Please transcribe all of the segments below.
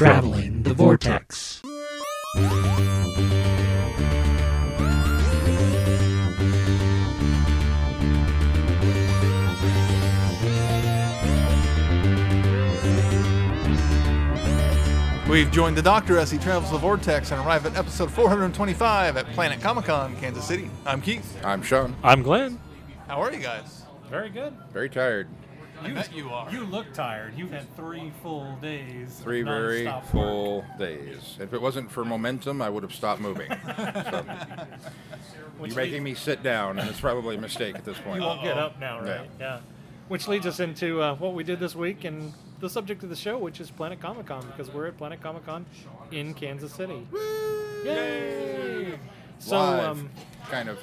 Traveling the Vortex. We've joined the Doctor as he travels the vortex and arrive at episode 425 at Planet Comic Con, Kansas City. I'm Keith. I'm Sean. I'm Glenn. How are you guys? Very good. Very tired. I bet you are. You look tired. You've had three full days. of Three very full work. days. If it wasn't for momentum, I would have stopped moving. so, you're making me sit down, and it's probably a mistake at this point. You won't get up now, right? Yeah. Which leads us into uh, what we did this week and the subject of the show, which is Planet Comic Con, because we're at Planet Comic Con in Kansas City. Woo! Yay! So, Live, um, kind of.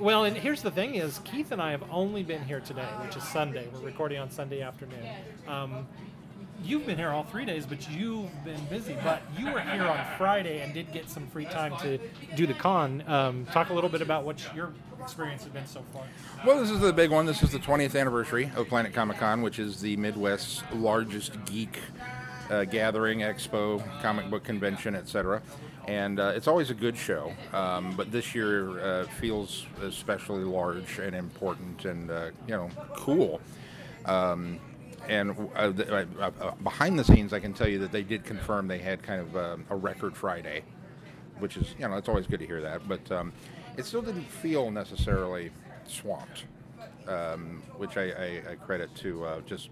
Well, and here's the thing: is Keith and I have only been here today, which is Sunday. We're recording on Sunday afternoon. Um, you've been here all three days, but you've been busy. But you were here on Friday and did get some free time to do the con. Um, talk a little bit about what your experience has been so far. Well, this is the big one. This is the 20th anniversary of Planet Comic Con, which is the Midwest's largest geek uh, gathering, expo, comic book convention, etc. And uh, it's always a good show, um, but this year uh, feels especially large and important and uh, you know cool. Um, and uh, uh, behind the scenes, I can tell you that they did confirm they had kind of uh, a record Friday, which is you know it's always good to hear that. But um, it still didn't feel necessarily swamped, um, which I, I, I credit to just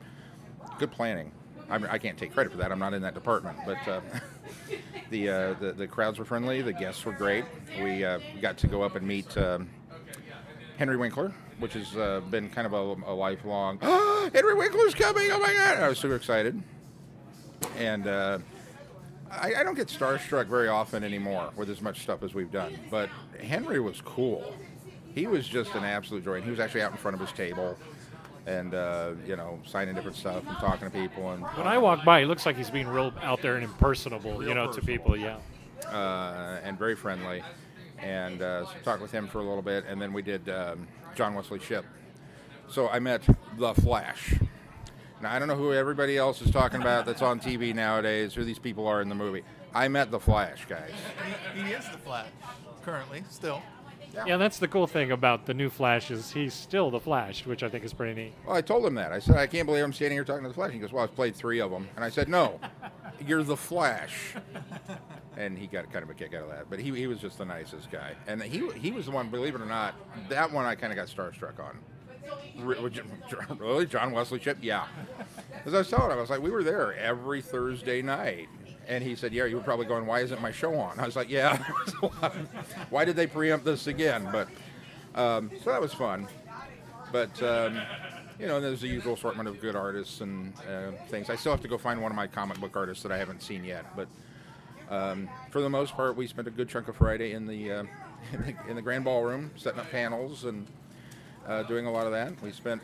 good planning. I, mean, I can't take credit for that. I'm not in that department, but uh, the, uh, the the crowds were friendly. The guests were great. We uh, got to go up and meet um, Henry Winkler, which has uh, been kind of a, a lifelong. Henry Winkler's coming! Oh my God! I was super excited, and uh, I, I don't get starstruck very often anymore with as much stuff as we've done. But Henry was cool. He was just an absolute joy. And he was actually out in front of his table, and uh, you know, signing different stuff and talking to people and When I walk by, he looks like he's being real out there and impersonable, you Real know, to people. Yeah. uh, and very friendly. And uh, so talked with him for a little bit, and then we did um, John Wesley Shipp. So I met the Flash. Now I don't know who everybody else is talking about that's on TV nowadays, who these people are in the movie. I met the Flash, guys. He, he is the Flash, currently, still. Yeah, that's the cool thing about the new Flash is he's still the Flash, which I think is pretty neat. Well, I told him that. I said, I can't believe I'm standing here talking to the Flash. He goes, Well, I've played three of them. And I said, No, you're the Flash. And he got kind of a kick out of that. But he, he was just the nicest guy. And he, he was the one, believe it or not, that one I kind of got starstruck on. Re- would you- Really? John Wesley Shipp? Yeah. As I was telling him, I was like, We were there every Thursday night. And he said, Yeah, you were probably going, Why isn't my show on? I was like, Yeah. Why did they preempt this again? But um, so that was fun. But um, you know, there's the usual assortment of good artists and uh, things. I still have to go find one of my comic book artists that I haven't seen yet. But um, for the most part, we spent a good chunk of Friday in the uh, in the, in the grand ballroom, setting up panels and uh, doing a lot of that. We spent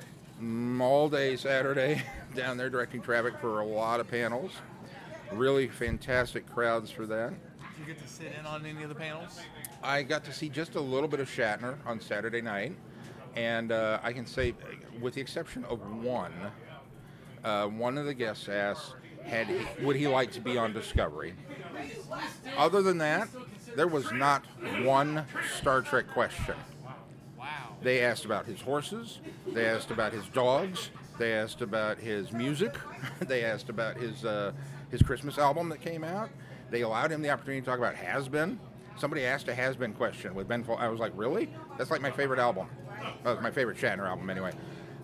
all day Saturday down there directing traffic for a lot of panels. Really fantastic crowds for that. Did you get to sit in on any of the panels? I got to see just a little bit of Shatner on Saturday night, and uh, I can say, with the exception of one, uh, one of the guests asked, "Had he, would he like to be on Discovery?" Other than that, there was not one Star Trek question. They asked about his horses. They asked about his dogs. They asked about his music. they asked about his uh, his Christmas album that came out. They allowed him the opportunity to talk about Has Been. Somebody asked a Has Been question with Ben. Fol- I was like, really? That's like my favorite album. Uh, my favorite Shatner album, anyway.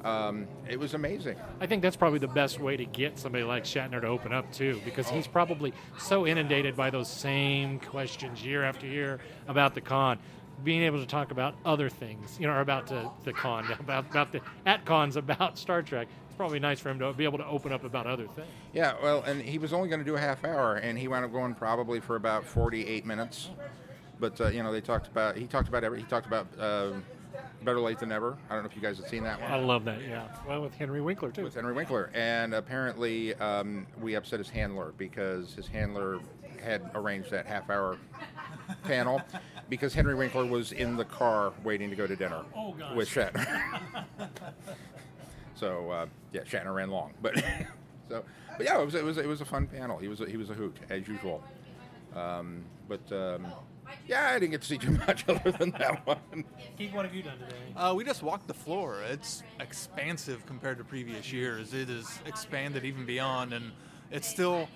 Um, it was amazing. I think that's probably the best way to get somebody like Shatner to open up too, because he's probably so inundated by those same questions year after year about the con. Being able to talk about other things, you know, or about the, the con, about about the at cons about Star Trek. It's probably nice for him to be able to open up about other things. Yeah, well, and he was only going to do a half hour, and he wound up going probably for about 48 minutes. But uh, you know, they talked about he talked about every he talked about uh, Better Late Than Never. I don't know if you guys have seen that one. I love that. Yeah, well, with Henry Winkler too. with Henry Winkler, and apparently um, we upset his handler because his handler had arranged that half-hour panel because Henry Winkler was in the car waiting to go to dinner Oh, with Shatner. so uh, yeah, Shatner ran long, but So, but yeah, it was it was it was a fun panel. He was a, he was a hoot as usual. Um, but um, yeah, I didn't get to see too much other than that one. Keith, what have you done today? Uh, we just walked the floor. It's expansive compared to previous years. It is expanded even beyond, and it's still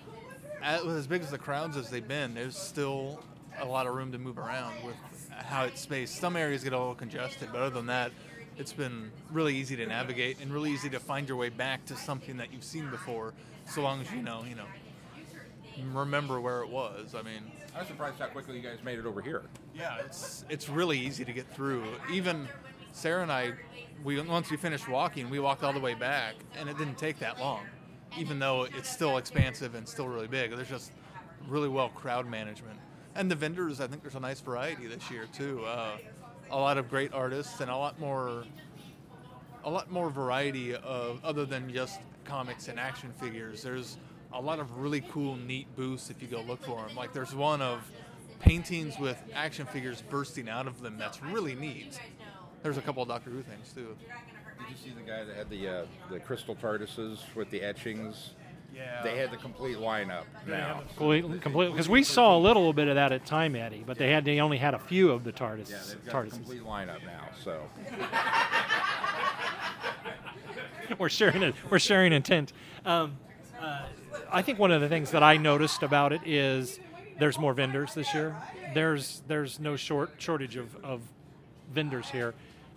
as, as big as the crowds as they've been. There's still a lot of room to move around with how it's spaced. Some areas get a little congested, but other than that, it's been really easy to navigate and really easy to find your way back to something that you've seen before, so long as you know, you know, remember where it was. I mean, I was surprised how quickly you guys made it over here. yeah, it's it's really easy to get through. Even Sarah and I, we once we finished walking, we walked all the way back, and it didn't take that long. Even though it's still expansive and still really big, there's just really well crowd management. And the vendors, I think there's a nice variety this year too. Uh, a lot of great artists and a lot more, a lot more variety of other than just comics and action figures. There's a lot of really cool, neat booths if you go look for them. Like there's one of paintings with action figures bursting out of them. That's really neat. There's a couple of Doctor Who things too. Did you see the guy that had the uh, the crystal TARDISes with the etchings? Yeah. They had the complete lineup now. Completely, completely. Because we saw a little bit of that at Time Eddie, but they had they only had a few of the TARDIS. Yeah, they've got the TARDISes. complete lineup now. So we're sharing a, we're sharing intent. Um, uh, I think one of the things that I noticed about it is there's more vendors this year. There's there's no short shortage of, of vendors here,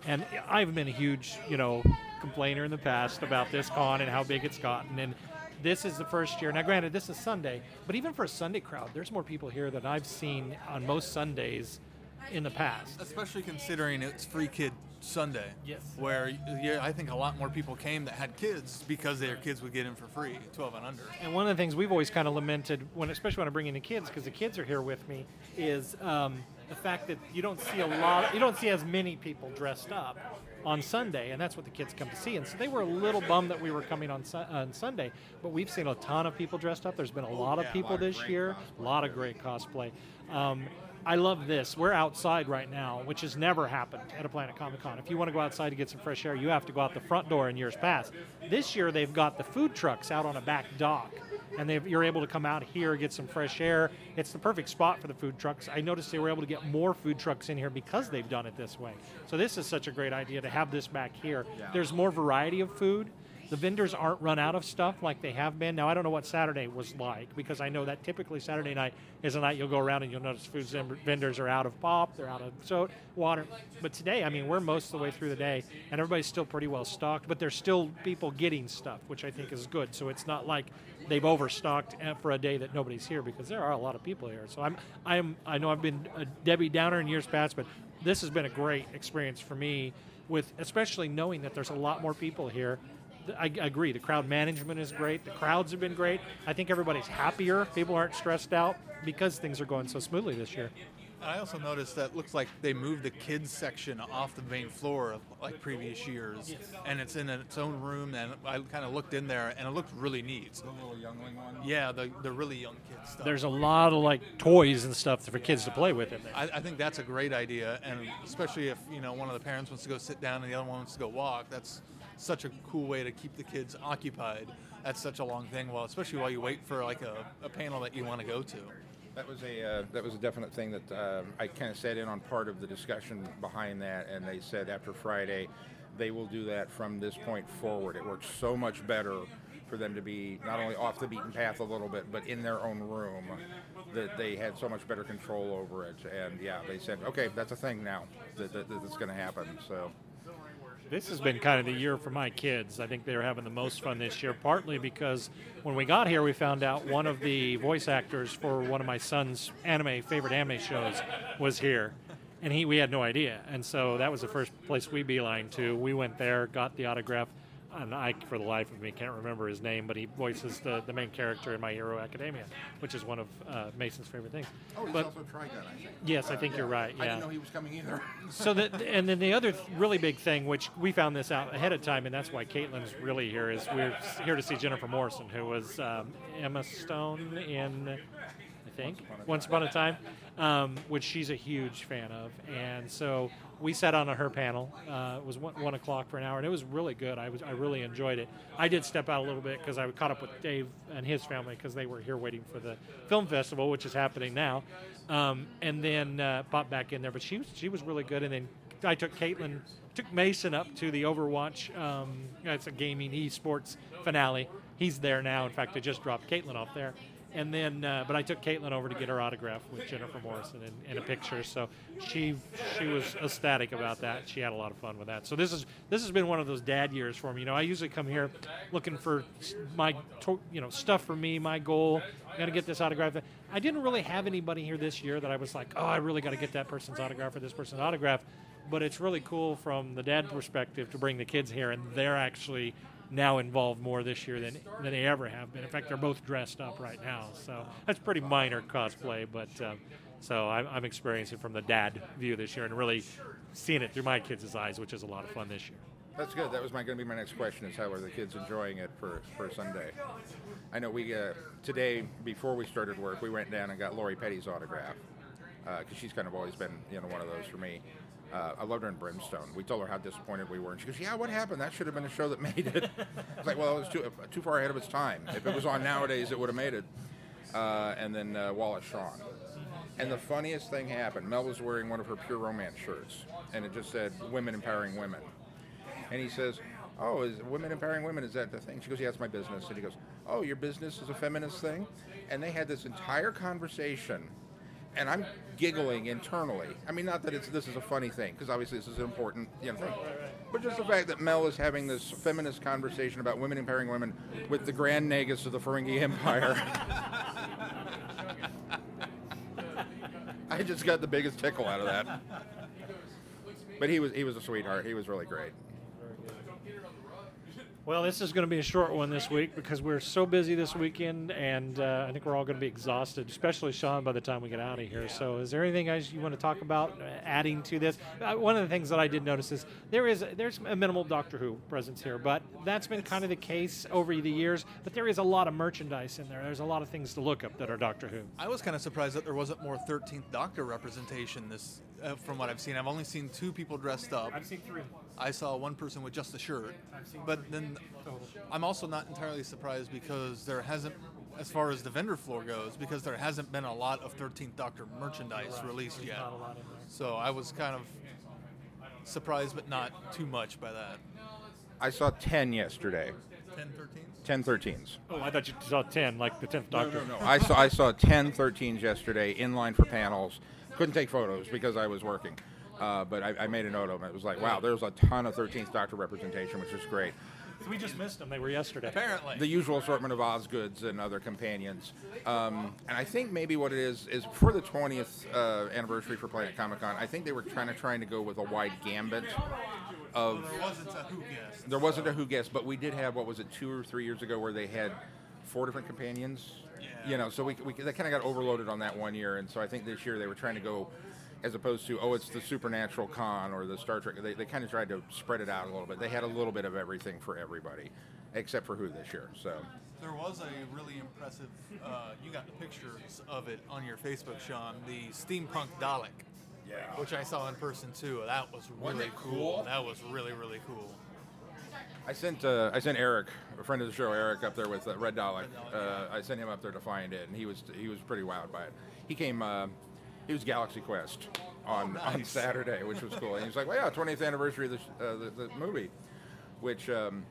and I've been a huge you know complainer in the past about this con and how big it's gotten and. This is the first year. Now, granted, this is Sunday, but even for a Sunday crowd, there's more people here than I've seen on most Sundays in the past. Especially considering it's Free Kid Sunday. Yes. Where yeah, I think a lot more people came that had kids because their kids would get in for free, 12 and under. And one of the things we've always kind of lamented, when especially when I bring in the kids, because the kids are here with me, is um, the fact that you don't see a lot, you don't see as many people dressed up on Sunday, and that's what the kids come to see. And so they were a little bummed that we were coming on, Sun- on Sunday, but we've seen a ton of people dressed up. There's been a lot of people this year, a lot of great cosplay. Um, I love this. We're outside right now, which has never happened at a Planet Comic Con. If you want to go outside to get some fresh air, you have to go out the front door in years past. This year, they've got the food trucks out on a back dock, and you're able to come out here, get some fresh air. It's the perfect spot for the food trucks. I noticed they were able to get more food trucks in here because they've done it this way. So this is such a great idea to have this back here. There's more variety of food. The vendors aren't run out of stuff like they have been. Now I don't know what Saturday was like because I know that typically Saturday night is a night you'll go around and you'll notice food vendors are out of pop, they're out of soda, water. But today, I mean, we're most of the way through the day and everybody's still pretty well stocked. But there's still people getting stuff, which I think is good. So it's not like they've overstocked for a day that nobody's here because there are a lot of people here. So I'm, I'm, I know I've been a Debbie Downer in years past, but this has been a great experience for me with especially knowing that there's a lot more people here I I agree. The crowd management is great. The crowds have been great. I think everybody's happier. People aren't stressed out because things are going so smoothly this year. And I also noticed that it looks like they moved the kids section off the main floor like previous years, and it's in its own room. And I kind of looked in there, and it looked really neat. the little youngling one. Yeah, the the really young kids stuff. There's a lot of like toys and stuff for kids to play with in there. I, I think that's a great idea, and especially if you know one of the parents wants to go sit down and the other one wants to go walk. That's such a cool way to keep the kids occupied. That's such a long thing. Well, especially while you wait for like a, a panel that you want to go to. That was a uh, that was a definite thing that um, I kind of sat in on part of the discussion behind that, and they said after Friday, they will do that from this point forward. It works so much better for them to be not only off the beaten path a little bit, but in their own room. That they had so much better control over it, and yeah, they said, okay, that's a thing now. That, that, that's going to happen. So. This has been kind of the year for my kids. I think they're having the most fun this year, partly because when we got here, we found out one of the voice actors for one of my son's anime favorite anime shows was here, and he we had no idea. And so that was the first place we beeline to. We went there, got the autograph, and I, for the life of me, can't remember his name, but he voices the, the main character in My Hero Academia, which is one of uh, Mason's favorite things. Oh, he's but also Trigun, I think. yes, I think you're right. Yeah. I Yeah didn't know he was coming either. so that and then the other th- really big thing which we found this out ahead of time and that's why caitlin's really here is we're here to see jennifer morrison who was um, emma stone in think. Once. Upon a Time, um, which she's a huge fan of. And so we sat on her panel. Uh, it was one, one o'clock for an hour, and it was really good. I was I really enjoyed it. I did step out a little bit because I caught up with Dave and his family because they were here waiting for the film festival, which is happening now. Um, and then uh, popped back in there, but she was she was really good. And then I took Caitlin, took Mason up to the Overwatch. Um, it's a gaming esports finale. He's there now. In fact, I just dropped Caitlin off there. And then, uh, but I took Caitlin over to get her autograph with Jennifer Morrison and, and a picture. So she she was ecstatic about that. She had a lot of fun with that. So this is this has been one of those dad years for me. You know, I usually come here looking for my you know stuff for me, my goal. Got to get this autograph. I didn't really have anybody here this year that I was like, oh, I really got to get that person's autograph or this person's autograph. But it's really cool from the dad perspective to bring the kids here, and they're actually now involved more this year than, than they ever have been. In fact, they're both dressed up right now, so that's pretty minor cosplay. But um, so I'm, I'm experiencing it from the dad view this year and really seeing it through my kids' eyes, which is a lot of fun this year. That's good. That was going to be my next question: is how are the kids enjoying it for for Sunday? I know we uh, today before we started work, we went down and got Lori Petty's autograph because she's kind of always been you know one of those for me. Uh, I loved her in Brimstone. We told her how disappointed we were, and she goes, "Yeah, what happened? That should have been a show that made it." it's like, well, it was too too far ahead of its time. If it was on nowadays, it would have made it. Uh, and then uh, Wallace Shawn. And the funniest thing happened. Mel was wearing one of her Pure Romance shirts, and it just said "Women Empowering Women." And he says, "Oh, is women empowering women? Is that the thing?" She goes, "Yeah, it's my business." And he goes, "Oh, your business is a feminist thing?" And they had this entire conversation, and I'm giggling internally. I mean, not that it's this is a funny thing, because obviously this is an important, you know, thing. But just the fact that Mel is having this feminist conversation about women empowering women with the Grand Nagus of the Ferengi Empire. I just got the biggest tickle out of that. But he was he was a sweetheart. He was really great. Well, this is going to be a short one this week because we're so busy this weekend, and uh, I think we're all going to be exhausted, especially Sean by the time we get out of here. So, is there anything else you want to talk about uh, adding to this? Uh, one of the things that I did notice is there is there's a minimal Doctor Who presence here, but that's been kind of the case over the years. But there is a lot of merchandise in there. There's a lot of things to look up that are Doctor Who. I was kind of surprised that there wasn't more 13th Doctor representation this, uh, from what I've seen. I've only seen two people dressed up. I've seen three. I saw one person with just a shirt. But then I'm also not entirely surprised because there hasn't, as far as the vendor floor goes, because there hasn't been a lot of 13th Doctor merchandise released yet. Not a lot in there. So I was kind of surprised, but not too much by that. I saw 10 yesterday. 10, 13? 10 13s. Oh, I thought you saw ten, like the tenth Doctor. No, I saw I saw 10 13s yesterday in line for panels. Couldn't take photos because I was working. Uh, but I, I made a note of it. It was like, wow, there's a ton of 13th Doctor representation, which is great. We just missed them. They were yesterday. Apparently. The usual assortment of Osgoods and other companions. Um, and I think maybe what it is is for the 20th uh, anniversary for Planet Comic Con, I think they were trying to trying to go with a wide gambit of there wasn't a who guest. There wasn't a who guessed, but we did have what was it two or three years ago where they had four different companions. Yeah. You know, so we, we that kind of got overloaded on that one year, and so I think this year they were trying to go as opposed to oh it's the supernatural con or the Star Trek. They, they kind of tried to spread it out a little bit. They had a little bit of everything for everybody, except for who this year. So There was a really impressive. Uh, you got the pictures of it on your Facebook, Sean. The steampunk Dalek. Yeah. Which I saw in person too. That was really cool. cool? That was really really cool. I sent uh, I sent Eric, a friend of the show, Eric, up there with uh, Red Dalek. Uh, I sent him up there to find it, and he was he was pretty wowed by it. He came. He was Galaxy Quest on Oh, on. Saturday, which was cool. And he was like, "Well, yeah, 20th anniversary of the, uh, the, the movie." Which um,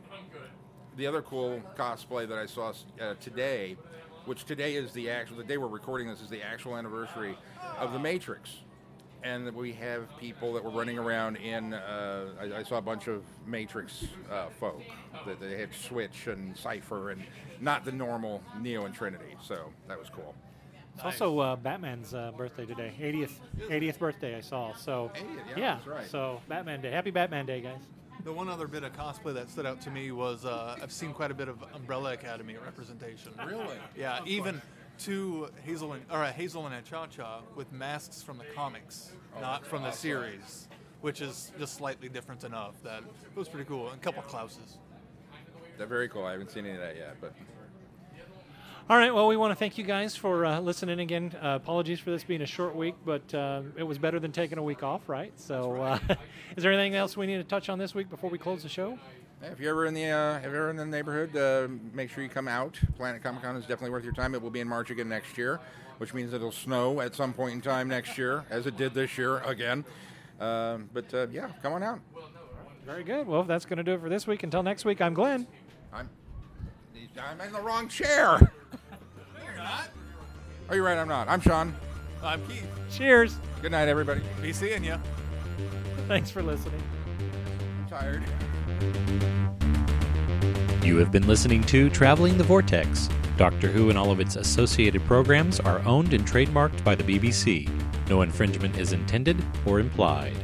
the other cool cosplay that I saw uh, today, which today is the actual the day we're recording this is the actual anniversary of the Matrix, and we have people that were running around in. Uh, I, I saw a bunch of Matrix uh, folk that they had Switch and Cypher and not the normal Neo and Trinity. So that was cool. It's also uh, Batman's uh, birthday today, 80th 80th birthday. I saw. So 80th, yeah, that's right. So Batman Day. Happy Batman Day, guys. The one other bit of cosplay that stood out to me was uh, I've seen quite a bit of Umbrella Academy representation. Really? Yeah, even two Hazel and or uh, Hazel and Cha Cha with masks from the comics, not from the series, which is just slightly different enough that it was pretty cool. And a couple Klauses. They're very cool. I haven't seen any of that yet, but All right. Well, we want to thank you guys for uh, listening again. Uh, apologies for this being a short week, but uh, it was better than taking a week off, right? So, uh, is there anything else we need to touch on this week before we close the show? If you're ever in the uh, if you're ever in the neighborhood, uh, make sure you come out. Planet Comic Con is definitely worth your time. It will be in March again next year, which means it'll snow at some point in time next year, as it did this year again. Uh, but uh, yeah, come on out. Very good. Well, that's going to do it for this week. Until next week, I'm Glenn. I'm I'm in the wrong chair. You're not. Oh, you're right. I'm not. I'm Sean. I'm Keith. Cheers. Good night, everybody. Be seeing you. Thanks for listening. I'm tired. You have been listening to Traveling the Vortex. Doctor Who and all of its associated programs are owned and trademarked by the BBC. No infringement is intended or implied.